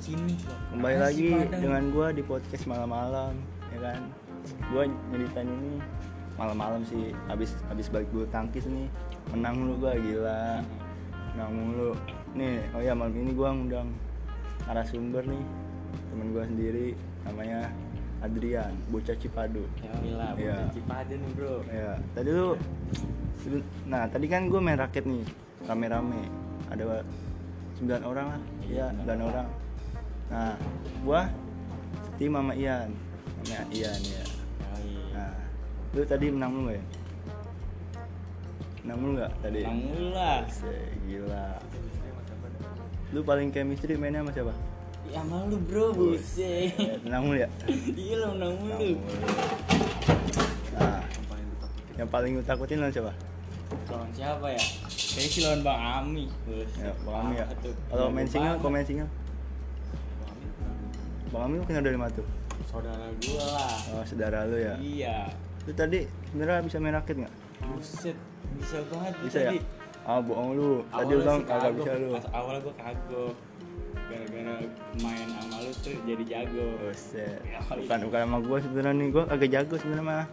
sini Kembali Asik lagi Padang. dengan gua di podcast malam-malam, ya kan? Gua nyeritain ini malam-malam sih, habis habis balik bulu tangkis nih, menang mulu gua gila, menang mulu. Nih, oh ya malam ini gua ngundang narasumber nih, temen gua sendiri, namanya Adrian, bocah Cipadu. ya gila Iya. bocah Cipaden nih bro Ya, tadi lu, nah tadi kan gua main raket nih, rame-rame, ada 9 orang lah, Iya, iya 9 orang. Nah, gua tim sama Ian, sama Ian ya. Nah, lu tadi menang mulu ya? Menang mulu nggak tadi? Menang mulu lah. Gila. Lu paling chemistry mainnya sama siapa? ya malu bro buset Ya, menang mulu ya? iya lo menang mulu mulu. Nah, yang paling lu takutin lawan siapa? lawan siapa ya kayaknya sih lawan Bang Ami Buset, Ya, Bang Ami ya. Kalau main single, kalau main single, Bang Ami lu kenal dari mana tuh? saudara gua lah Oh, saudara lu ya. iya Lu tadi sebenarnya bisa main raket nggak? buset bisa banget Bisa ya? tadi. Ah, bohong lu. Tadi lu bilang kagak bisa lu. Pas awal gua kagok gara-gara main sama lu tuh jadi jago Buset. Ya, Bukan bukan sama gua sebenarnya nih, gua agak jago sebenarnya mah.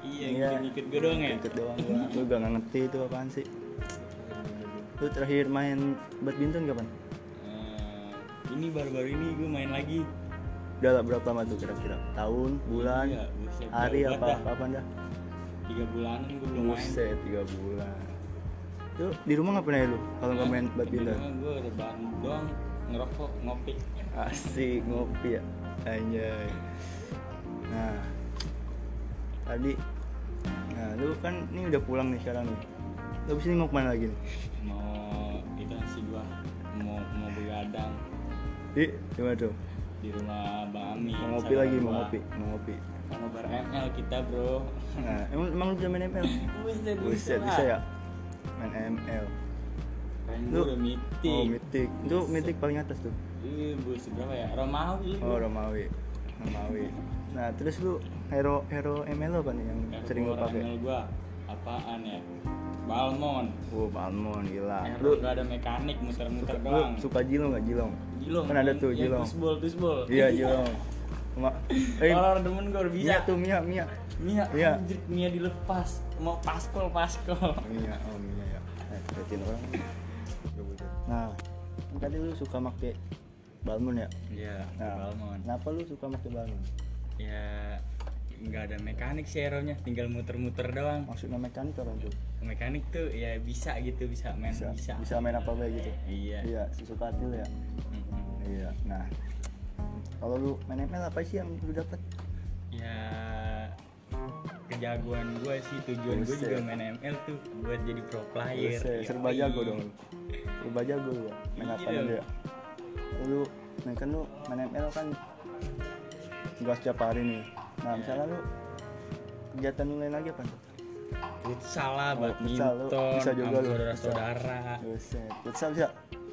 iya Iya. ngikut gue doang ya Ikut doang gua. Lu gak ngerti itu apaan sih? Lu terakhir main badminton kapan? Eh, ini baru-baru ini gue main lagi Udah lah berapa lama tuh kira-kira? Tahun, bulan, Iya, buset, hari apa dah. kapan dah? tiga bulanan gue belum main Buset, tiga bulan. Tuh di rumah ngapain aja lu kalau nggak main badminton? gue rebahan doang ngerokok ngopi Asik ngopi ya, anjay. Nah, tadi, nah lu kan ini udah pulang nih sekarang nih. Lu abis ini mau ke mana lagi nih? mau itu sih gua mau mau begadang Di, gimana tuh? Di rumah Bang Ami Mau ngopi lagi, mau ngopi, mau ngopi. kan nobar ML kita bro Nah, emang, emang lu bisa main ML? buset Buset, bisa ya? Main ML. Lu- udah meeting Oh, mythic. Itu mythic paling atas tuh. Ih, buset berapa ya Romawi Oh, Romawi. Romawi. Nah, terus lu hero hero ML apa nih yang Hero sering lu pakai? ML gua apaan ya Balmon Oh, Balmon gila. Lu gak ada mekanik muter-muter suka, doang lu suka Jilong gak Jilong? Jilong Kan ada tuh, yang Jilong. Tusbol tusbol Iya, Jilong. Ma eh, Kalau orang demen gue udah bisa Mia tuh Mia, Mia. Mia, Iya. anjir, Mia dilepas mau paskol paskol Mia, oh Mia ya. Eh, liatin orang. Nah, kan tadi lu suka make Balmon ya? Iya, Nah, Balmon kenapa lu suka make Balmon? Ya nggak ada mekanik sih hero-nya, tinggal muter-muter doang. Maksudnya mekanik orang tuh? Mekanik tuh ya bisa gitu, bisa main Bisa, bisa. bisa main apa aja gitu? Iya. Iya, sesuka hati ya? Mm-mm. Iya, nah kalau lu main ML apa sih yang lu dapat? Ya kejagoan gue sih tujuan gue juga main ML tuh buat jadi pro player. Buset, serba jago dong. Serba jago ya. Main apa Iya. aja ya? Lu, main kan lu main ML kan nggak setiap hari nih. Nah, misalnya lu kegiatan lu lain lagi apa? Futsal lah, Oh, futsal, lu badminton, bisa juga lu, saudara-saudara. Buset, futsal bisa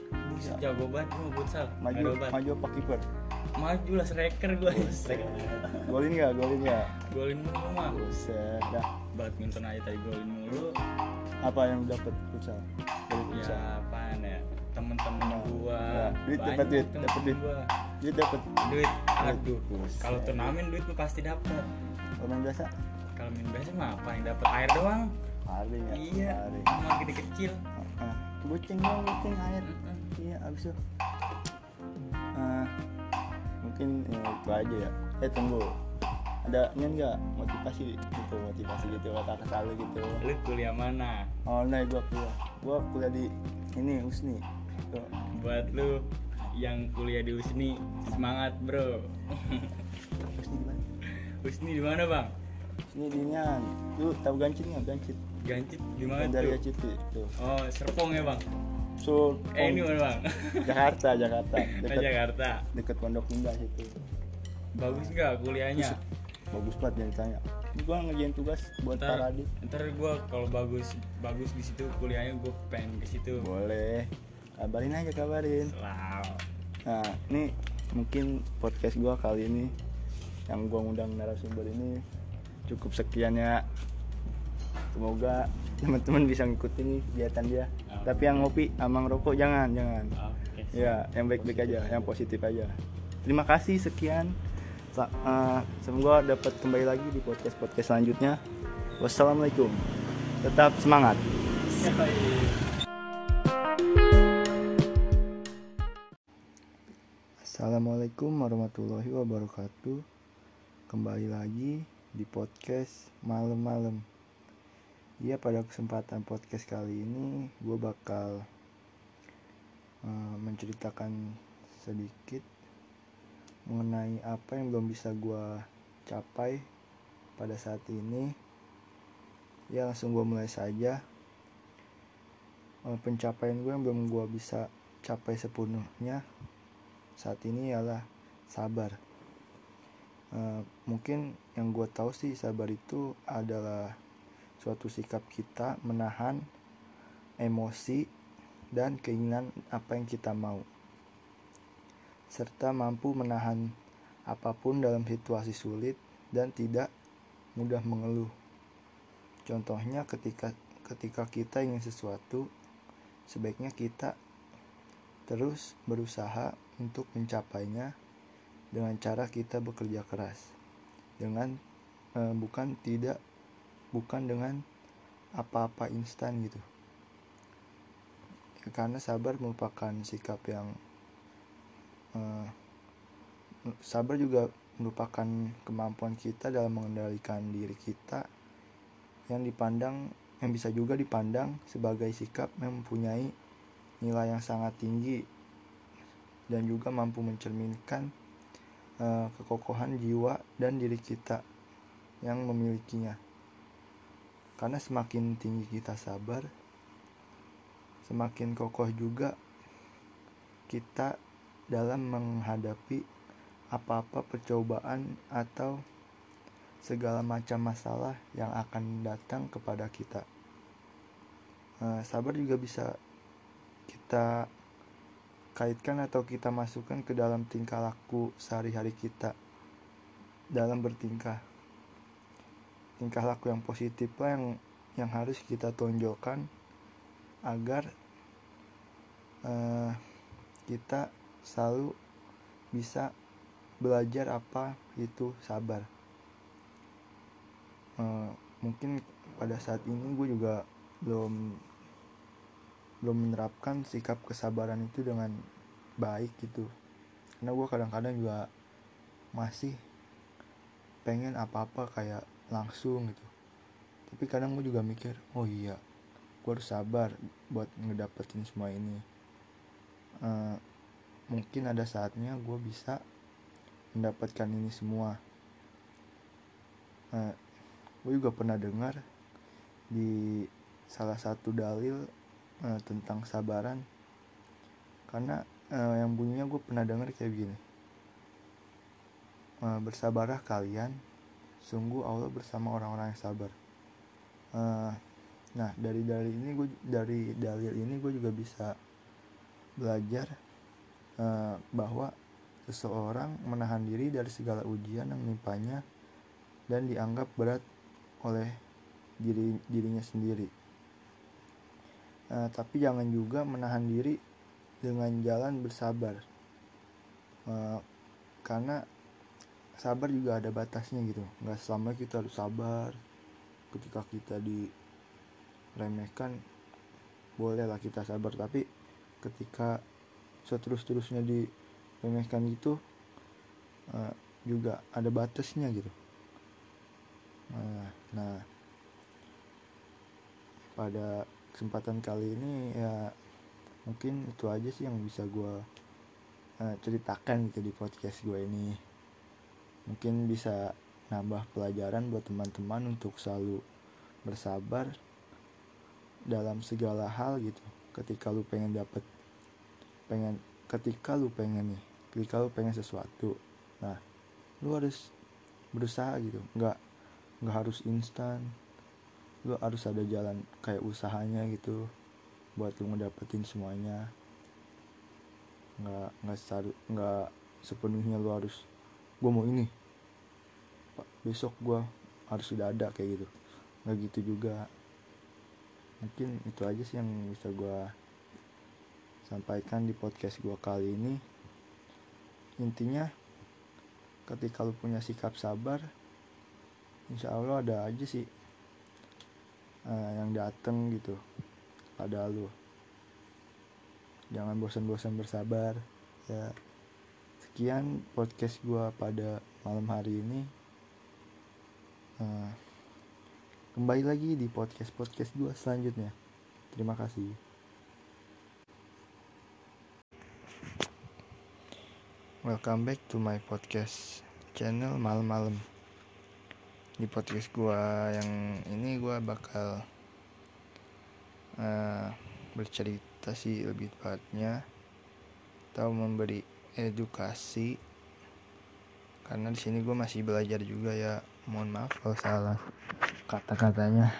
Buset jago banget gue futsal. maju maju apa kiper? Maju lah striker gue. Golin nggak? Golin nggak? Golin mulu mah. Buset, dah. Badminton aja tadi golin mulu. Apa yang lu dapet futsal? Dari futsal. Ya apaan ya? Temen-temen Nah, gua. ya, duit dapat duit, dapat duit. gua. Dia dapet Duit, aduh. Kalau turnamen duit gua pasti dapat. orang biasa? Kalau main biasa mah apa yang dapat air doang? Hari ya. Iya, sama gede kecil. Bucing dong, bucing air. Iya, abis itu. Ah, mungkin ya, itu aja ya. Eh tunggu. Ada ini enggak motivasi gitu, motivasi gitu kata kata lu gitu. Lu kuliah mana? Oh, nah gua kuliah. Gua kuliah di ini Usni. Buat lu yang kuliah di Usni semangat bro. Usni di mana? Usni di mana bang? Usni di Nian. Lu tahu gancit nggak? Gancit. Gancit di mana Dari tuh? Citi tuh. Oh Serpong ya bang? So, Eh ini mana bang? Jakarta, Jakarta. Ke Dekat Jakarta. dekat Pondok Indah situ. Bagus nggak kuliahnya? Bagus banget yang ditanya. Gua ngerjain tugas buat ntar, Paradit. ntar gue kalau bagus bagus di situ kuliahnya gue pengen ke situ Boleh. Kabarin aja kabarin. Wow. Nah, ini mungkin podcast gua kali ini yang gua ngundang narasumber ini cukup sekian ya. semoga teman-teman bisa ngikutin nih kegiatan dia Oh. tapi yang ngopi sama ngerokok jangan jangan Oke. ya yang baik-baik aja yang positif aja terima kasih sekian Sa- eh, semoga dapat kembali lagi di podcast podcast selanjutnya wassalamualaikum tetap semangat Assalamualaikum warahmatullahi wabarakatuh. Kembali lagi di podcast malam-malam. Iya pada kesempatan podcast kali ini gue bakal eh, menceritakan sedikit mengenai apa yang belum bisa gue capai pada saat ini. Ya langsung gue mulai saja. Eh, pencapaian gue yang belum gue bisa capai sepenuhnya saat ini ialah sabar. Eh, mungkin yang gue tahu sih sabar itu adalah suatu sikap kita menahan emosi dan keinginan apa yang kita mau serta mampu menahan apa pun dalam situasi sulit dan tidak mudah mengeluh. Contohnya ketika ketika kita ingin sesuatu sebaiknya kita terus berusaha untuk mencapainya dengan cara kita bekerja keras. Dengan eh, bukan tidak bukan dengan apa-apa instan gitu. Karena sabar merupakan sikap yang eh, sabar juga merupakan kemampuan kita dalam mengendalikan diri kita yang dipandang yang bisa juga dipandang sebagai sikap yang mempunyai nilai yang sangat tinggi dan juga mampu mencerminkan eh, kekokohan jiwa dan diri kita yang memilikinya. Karena semakin tinggi kita sabar, semakin kokoh juga kita dalam menghadapi apa-apa percobaan atau segala macam masalah yang akan datang kepada kita. Eh, sabar juga bisa kita kaitkan atau kita masukkan ke dalam tingkah laku sehari-hari kita dalam bertingkah. Tingkah laku yang positif lah yang yang harus kita tonjolkan agar eh, kita selalu bisa belajar apa itu sabar. Eh, mungkin pada saat ini gue juga belum belum menerapkan sikap kesabaran itu dengan baik gitu. Karena gue kadang-kadang juga masih pengen apa-apa kayak langsung gitu. Tapi kadang gue juga mikir oh iya gue harus sabar buat ngedapetin semua ini. Eh, mungkin ada saatnya gue bisa mendapatkan ini semua. Eh, gue juga pernah dengar di salah satu dalil eh, tentang sabaran karena eh, yang bunyinya gue pernah dengar kayak gini Eh, bersabarlah kalian. Sungguh Allah bersama orang-orang yang sabar. Eh, nah dari dalil ini gue dari dalil ini gue juga bisa belajar eh, bahwa seseorang menahan diri dari segala ujian yang menimpanya dan dianggap berat oleh diri dirinya sendiri. Eh, tapi jangan juga menahan diri dengan jalan bersabar, Eh, karena sabar juga ada batasnya gitu. Nggak selama kita harus sabar. Ketika kita diremehkan, bolehlah kita sabar. Tapi ketika seterus-terusnya diremehkan itu eh, juga ada batasnya gitu. Nah, nah pada kesempatan kali ini ya mungkin itu aja sih yang bisa gue ceritakan gitu di podcast gue ini. Mungkin bisa nambah pelajaran buat teman-teman untuk selalu bersabar dalam segala hal gitu. Ketika lu pengen dapet pengen ketika lu pengen nih ketika lu pengen sesuatu nah lu harus berusaha gitu. Nggak nggak harus instan lu harus ada jalan kayak usahanya gitu buat lu ngedapetin semuanya. Nggak nggak nggak sepenuhnya lu harus gue mau ini besok gue harus sudah ada kayak gitu. Nggak gitu juga. Mungkin itu aja sih yang bisa gue sampaikan di podcast gue kali ini. Intinya ketika lu punya sikap sabar insya Allah ada aja sih uh, yang dateng gitu. Pada lu. Jangan bosan-bosan bersabar. Ya sekian podcast gue pada malam hari ini. Uh, kembali lagi di podcast podcast gue selanjutnya. Terima kasih. Welcome back to my podcast channel malam-malam di podcast gua yang ini gua bakal uh, bercerita sih lebih tepatnya. Atau memberi edukasi. Karena di sini gue masih belajar juga ya. Mohon maaf kalau salah kata-katanya.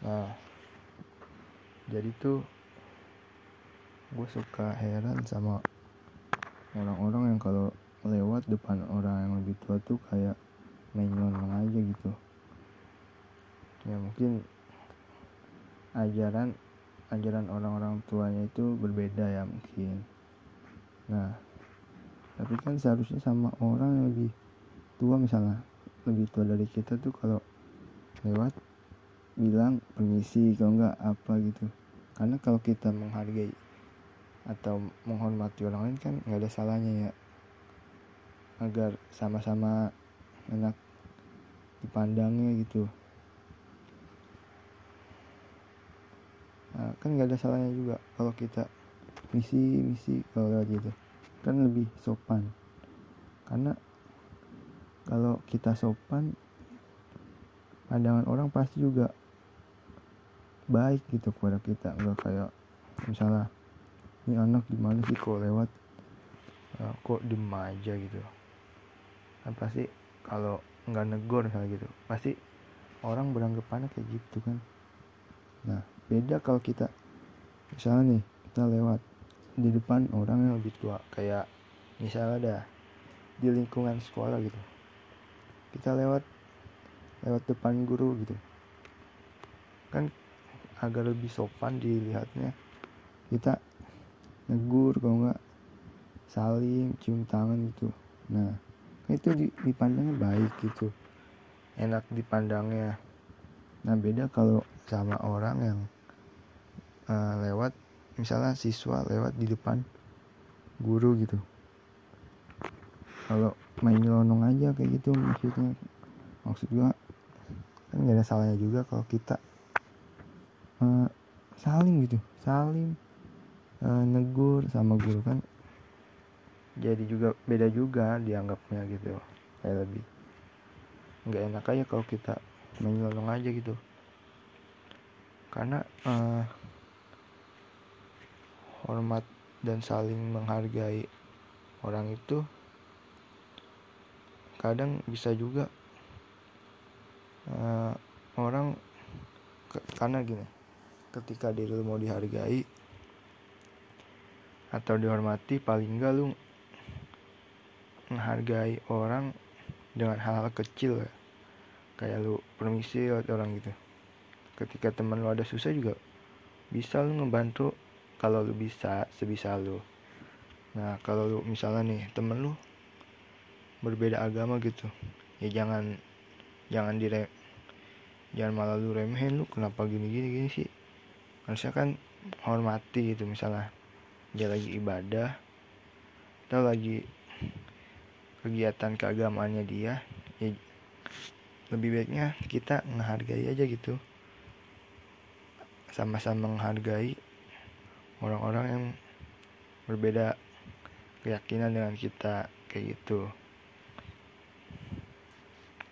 Nah jadi tuh gue suka heran sama orang-orang yang kalau lewat depan orang yang lebih tua tuh kayak main aja gitu. Ya mungkin ajaran ajaran orang-orang tuanya itu berbeda ya mungkin. Nah tapi kan seharusnya sama orang yang lebih tua misalnya lebih tua dari kita tuh kalau lewat bilang permisi kalau enggak apa gitu. Karena kalau kita menghargai atau menghormati orang lain kan nggak ada salahnya ya. Agar sama-sama enak dipandangnya gitu. Nah, kan nggak ada salahnya juga kalau kita misi misi kalau lewat gitu. Kan lebih sopan. Karena kalau kita sopan pandangan orang pasti juga baik gitu kepada kita. Nggak kayak misalnya ini anak gimana sih kok lewat? Uh, kok diem aja gitu? Kan pasti kalau nggak negor misalnya gitu. Pasti orang beranggapannya kayak gitu kan. Nah beda kalau kita misalnya nih kita lewat di depan orang yang lebih tua. Kayak misalnya ada di lingkungan sekolah gitu. Kita lewat lewat depan guru gitu. Kan agar lebih sopan dilihatnya. Kita negur kalau nggak saling cium tangan gitu. Nah itu dipandangnya baik gitu. Enak dipandangnya. Nah beda kalau sama orang yang uh, lewat misalnya siswa lewat di depan guru gitu. Kalau main nyelonong aja kayak gitu maksudnya. Maksud gua kan gak ada salahnya juga kalau kita uh, saling gitu. Saling uh, negur sama guru kan jadi juga beda juga dianggapnya gitu kayak lebih nggak enak aja kalau kita menyolong aja gitu. Karena uh, hormat dan saling menghargai orang itu kadang bisa juga uh, orang ke, karena gini ketika diri mau dihargai atau dihormati paling enggak lu menghargai orang dengan hal-hal kecil ya. Kayak lu permisi lewat orang gitu. Ketika teman lu ada susah juga bisa lu ngebantu kalau lu bisa sebisa lu. Nah kalau lu misalnya nih temen lu berbeda agama gitu ya jangan jangan dire jangan malah lu remehin lu kenapa gini gini gini sih? Harusnya kan hormati gitu misalnya. Dia lagi ibadah atau lagi kegiatan keagamaannya dia ya lebih baiknya kita menghargai aja gitu. Sama-sama menghargai orang-orang yang berbeda keyakinan dengan kita kayak gitu.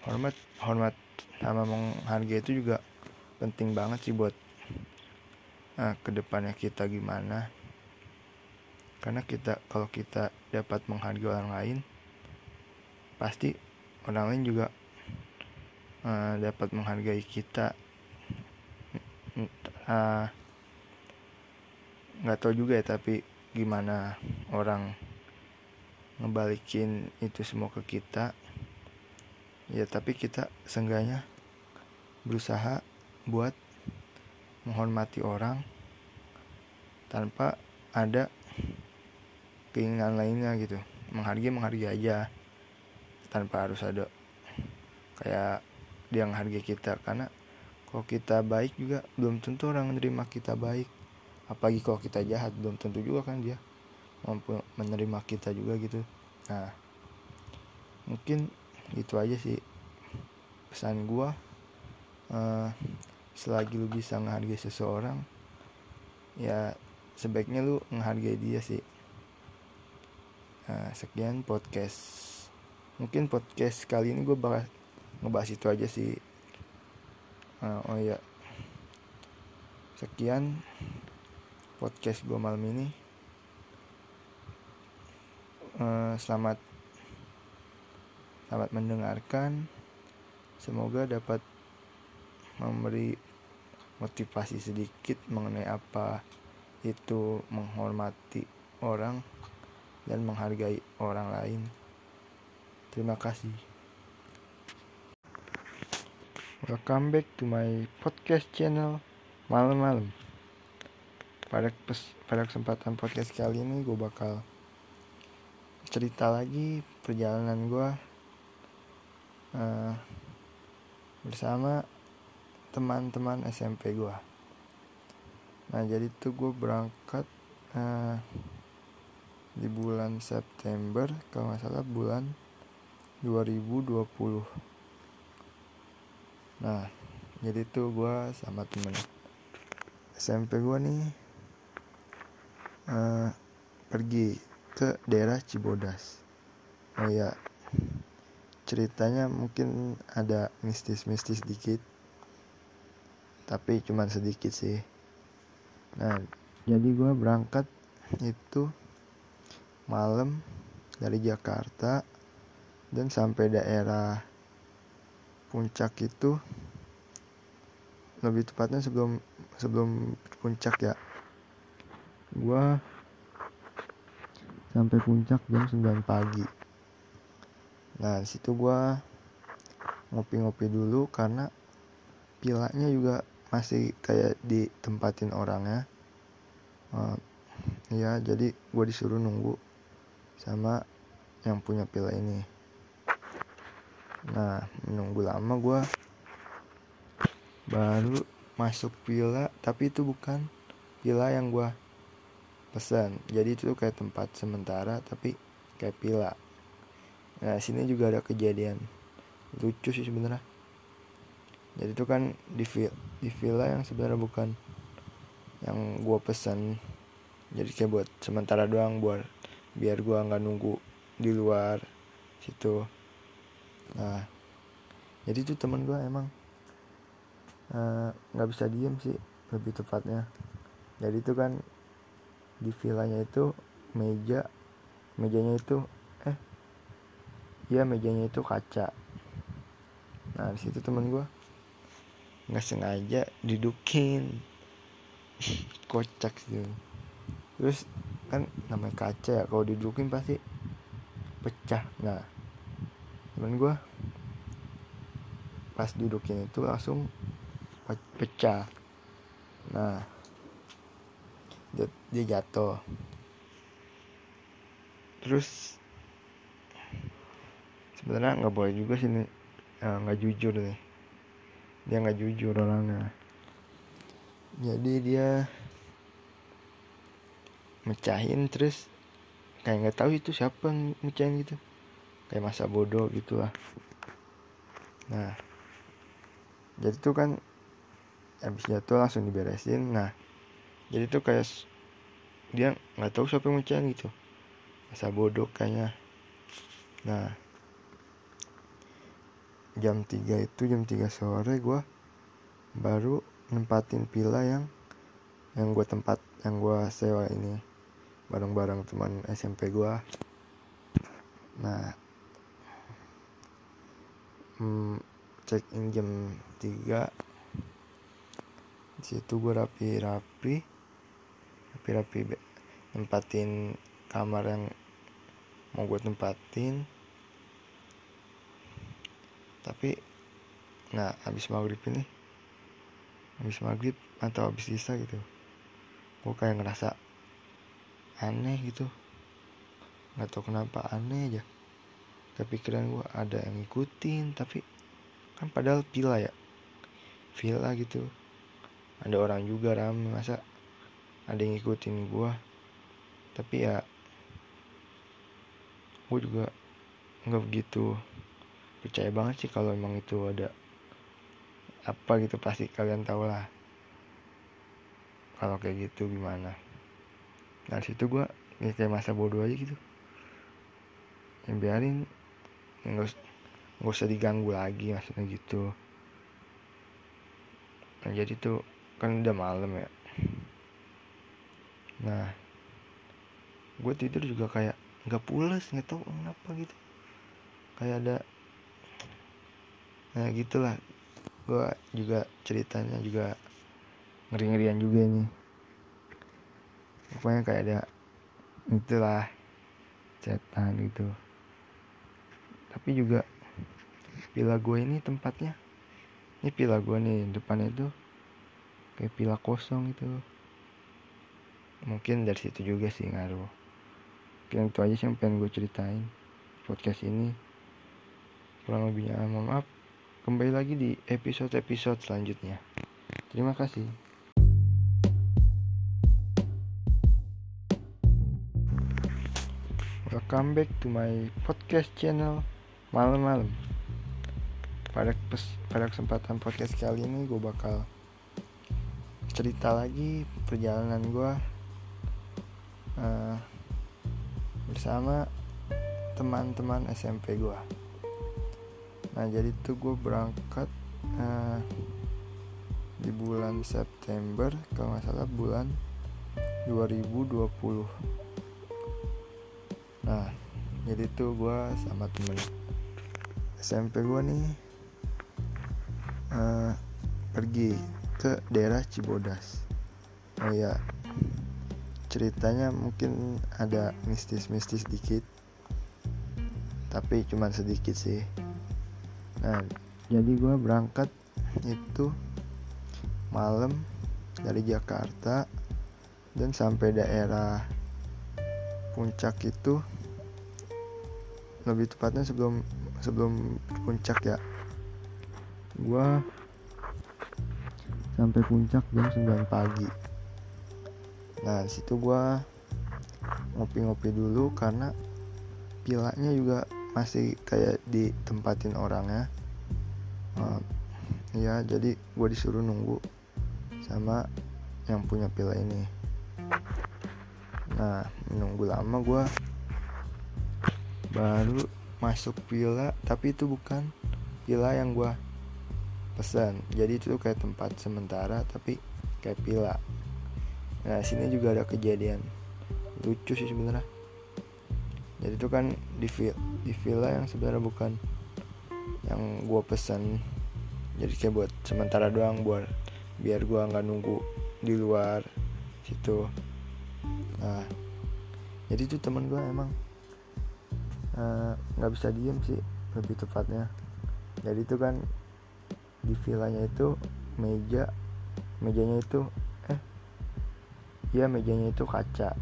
Hormat hormat sama menghargai itu juga penting banget sih buat nah, ke depannya kita gimana. Karena kita kalau kita dapat menghargai orang lain pasti orang lain juga uh, dapat menghargai kita. Nggak uh, tahu juga ya tapi gimana orang ngebalikin itu semua ke kita. Ya tapi kita seenggaknya berusaha buat menghormati orang tanpa ada keinginan lainnya gitu. Menghargai menghargai aja tanpa harus ada kayak dia menghargai kita. Karena kalau kita baik juga belum tentu orang menerima kita baik. Apalagi kalau kita jahat belum tentu juga kan dia mampu menerima kita juga gitu. Nah mungkin itu aja sih pesan gua. Uh, selagi lu bisa menghargai seseorang ya sebaiknya lu menghargai dia sih. Nah, sekian podcast mungkin podcast kali ini gue bakal ngebahas itu aja sih. Uh, oh ya sekian podcast gue malam ini. Uh, selamat selamat mendengarkan. Semoga dapat memberi motivasi sedikit mengenai apa itu menghormati orang dan menghargai orang lain. Terima kasih. Welcome back to my podcast channel malam-malam. Pada pada kesempatan podcast kali ini gue bakal cerita lagi perjalanan gue uh, bersama teman-teman SMP gue nah jadi tuh gue berangkat uh, di bulan September kalau nggak salah bulan 2020 nah jadi tuh gue sama temen SMP gue nih uh, pergi ke daerah Cibodas. Oh ya ceritanya mungkin ada mistis-mistis dikit tapi cuman sedikit sih. Nah jadi gue berangkat itu malam dari Jakarta dan sampai daerah puncak itu lebih tepatnya sebelum sebelum puncak ya. Gue sampai puncak jam 9 pagi. Nah situ gue ngopi-ngopi dulu karena pilanya juga masih kayak ditempatin orangnya. Uh, ya jadi gue disuruh nunggu sama yang punya pila ini nah menunggu lama gue baru masuk pila tapi itu bukan pila yang gue pesan. Jadi itu kayak tempat sementara tapi kayak pila nah sini juga ada kejadian lucu sih sebenarnya. Jadi itu kan di di villa yang sebenarnya bukan yang gue pesan. Jadi kayak buat sementara doang buat biar gue nggak nunggu di luar situ nah jadi itu teman gue emang eh, nggak uh, bisa diem sih lebih tepatnya. Jadi itu kan di villanya itu meja mejanya itu eh ya mejanya itu kaca. Nah di situ teman gue nggak sengaja didukin kocak sih terus kan namanya kaca ya kalau didudukin pasti pecah nah temen gue pas dudukin itu langsung pecah. Nah dia, jatuh. Terus sebenarnya nggak boleh juga sih nih nggak jujur nih. Dia nggak jujur orangnya. Jadi dia mecahin terus kayak nggak tahu itu siapa yang mecahin gitu kayak masa bodoh gitulah. Nah jadi tuh kan habis jatuh langsung diberesin. Nah jadi tuh kayak dia nggak tahu siapa yang mecahin gitu. Masa bodoh kayaknya. Nah jam 3 itu jam 3 sore gue baru nempatin pila yang yang gue tempat yang gue sewa ini. Bareng-bareng teman SMP gue nah hmm, check in jam 3 situ gue rapi-rapi rapi-rapi nempatin kamar yang mau gue tempatin. Tapi nah habis maghrib ini. Habis maghrib atau habis sisa gitu. Gue kayak ngerasa aneh gitu. Nggak tahu kenapa aneh aja tapi pikiran gue ada yang ngikutin tapi kan padahal pila ya. Villa gitu. Ada orang juga rame masa ada yang ngikutin gue tapi ya gue juga nggak begitu percaya banget sih kalau emang itu ada apa gitu pasti kalian tau lah. Kalau kayak gitu gimana? Dari situ gue ya kayak masa bodoh aja gitu. Yang biarin nggak usah diganggu lagi maksudnya gitu. Nah jadi tuh kan udah malam ya. Nah gue tidur juga kayak nggak pulas nggak tahu kenapa gitu. Kayak ada nah gitulah. Gue juga ceritanya juga ngeri ngerian juga ini. Pokoknya kayak ada itulah setan gitu tapi juga pila gue ini tempatnya ini pila gue nih depannya itu kayak pila kosong itu mungkin dari situ juga sih ngaruh. Mungkin itu aja sih yang pengen gue ceritain. Podcast ini kurang lebihnya mohon maaf kembali lagi di episode-episode selanjutnya. Terima kasih. Welcome back to my podcast channel malam-malam. Pada pada kesempatan podcast kali ini gue bakal cerita lagi perjalanan gue uh, bersama teman-teman SMP gue nah jadi tuh gue berangkat uh, di bulan September kalau nggak salah bulan 2020 nah jadi tuh gue sama temen SMP gue nih uh, pergi ke daerah Cibodas. Oh ya ceritanya mungkin ada mistis-mistis dikit tapi cuman sedikit sih. Nah jadi gue berangkat itu malam dari Jakarta dan sampai daerah puncak itu lebih tepatnya sebelum sebelum puncak ya? Gua sampai puncak jam 9 pagi. Nah situ gua ngopi-ngopi dulu karena pilanya juga masih kayak ditempatin orangnya. Uh, ya jadi gue disuruh nunggu sama yang punya pila ini. Nah nunggu lama gue baru masuk pila tapi itu bukan pila yang gue pesan. Jadi itu kayak tempat sementara tapi kayak pila nah sini juga ada kejadian lucu sih sebenarnya. Jadi itu kan di di villa yang sebenarnya bukan yang gue pesan. Jadi kayak buat sementara doang buat biar gue nggak nunggu di luar situ. Nah jadi itu teman gue emang nggak uh, bisa diem sih lebih tepatnya. Jadi itu kan di villanya itu meja mejanya itu eh iya mejanya itu kaca.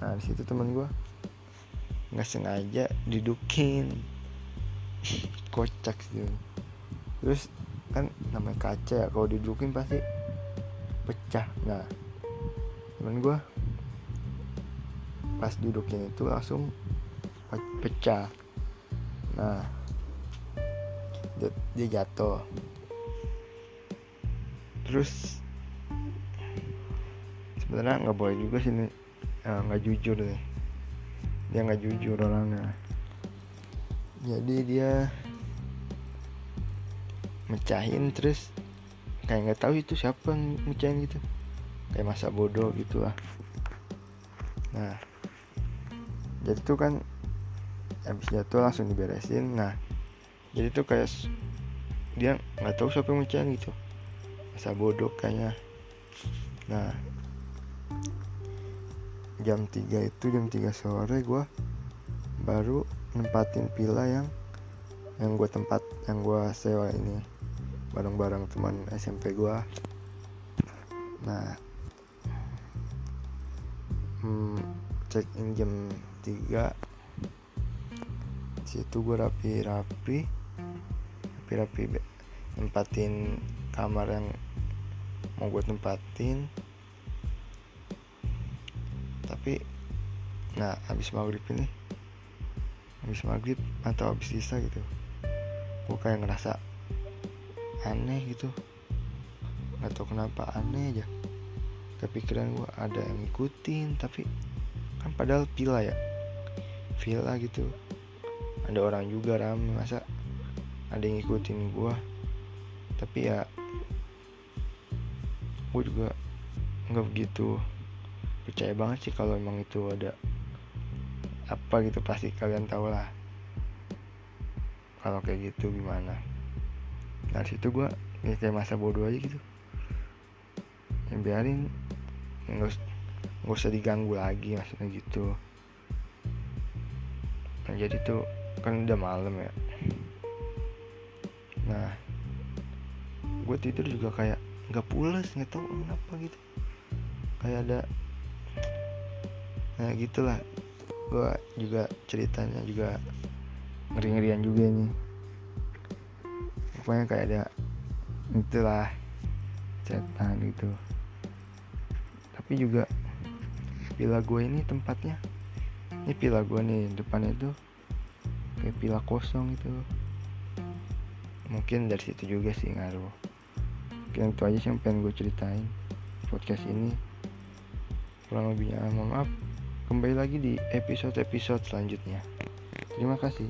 Nah di situ teman gue nggak sengaja didukin. Kocak sih. Terus kan namanya kaca ya kalau didudukin pasti pecah. Nah temen gue pas dudukin itu langsung pecah. Nah dia jatuh. Terus sebenarnya nggak boleh juga sih nih. Nggak jujur nih. Dia nggak jujur orangnya. Jadi dia mecahin terus kayak nggak tahu itu siapa yang mecahin gitu. Kayak masa bodoh gitu lah nah jadi tuh kan habis jatuh langsung diberesin. Nah jadi tuh kayak dia nggak tahu siapa yang mecahin gitu. Masa bodoh kayaknya. Nah jam 3 itu jam 3 sore gue baru nempatin pila yang yang gue tempat yang gue sewa ini. Bareng-bareng teman SMP gue nah hmm, check in jam 3 situ gue rapi-rapi rapi-rapi be- nempatin kamar yang mau gue tempatin. Tapi nah habis maghrib ini habis maghrib atau habis sisa gitu gue kayak ngerasa aneh gitu. Nggak tahu kenapa aneh aja. Kepikiran gue ada yang ngikutin tapi kan padahal villa ya. Villa gitu ada orang juga rame masa ada yang ngikutin gue tapi ya gue juga nggak begitu percaya banget sih kalau emang itu ada apa gitu. Pasti kalian tahu lah. Kalau kayak gitu gimana? Nah situ gue ya kayak masa bodoh aja gitu. Ya biarin. Ya nggak nggak usah diganggu lagi maksudnya gitu. Nah jadi tuh kan udah malam ya. Nah gue tidur juga kayak nggak pulas nggak tahu kenapa gitu. Kayak ada nah gitulah. Gue juga ceritanya juga ngeri ngerian juga nih pokoknya kayak ada itulah setan gitu. Tapi juga villa gue ini tempatnya ini villa gue nih depannya tuh kayak villa kosong gitu mungkin dari situ juga sih ngaruh. Mungkin itu aja sih yang pengen gue ceritain. Podcast ini. Kurang lebihnya mohon maaf. Kembali lagi di episode-episode selanjutnya. Terima kasih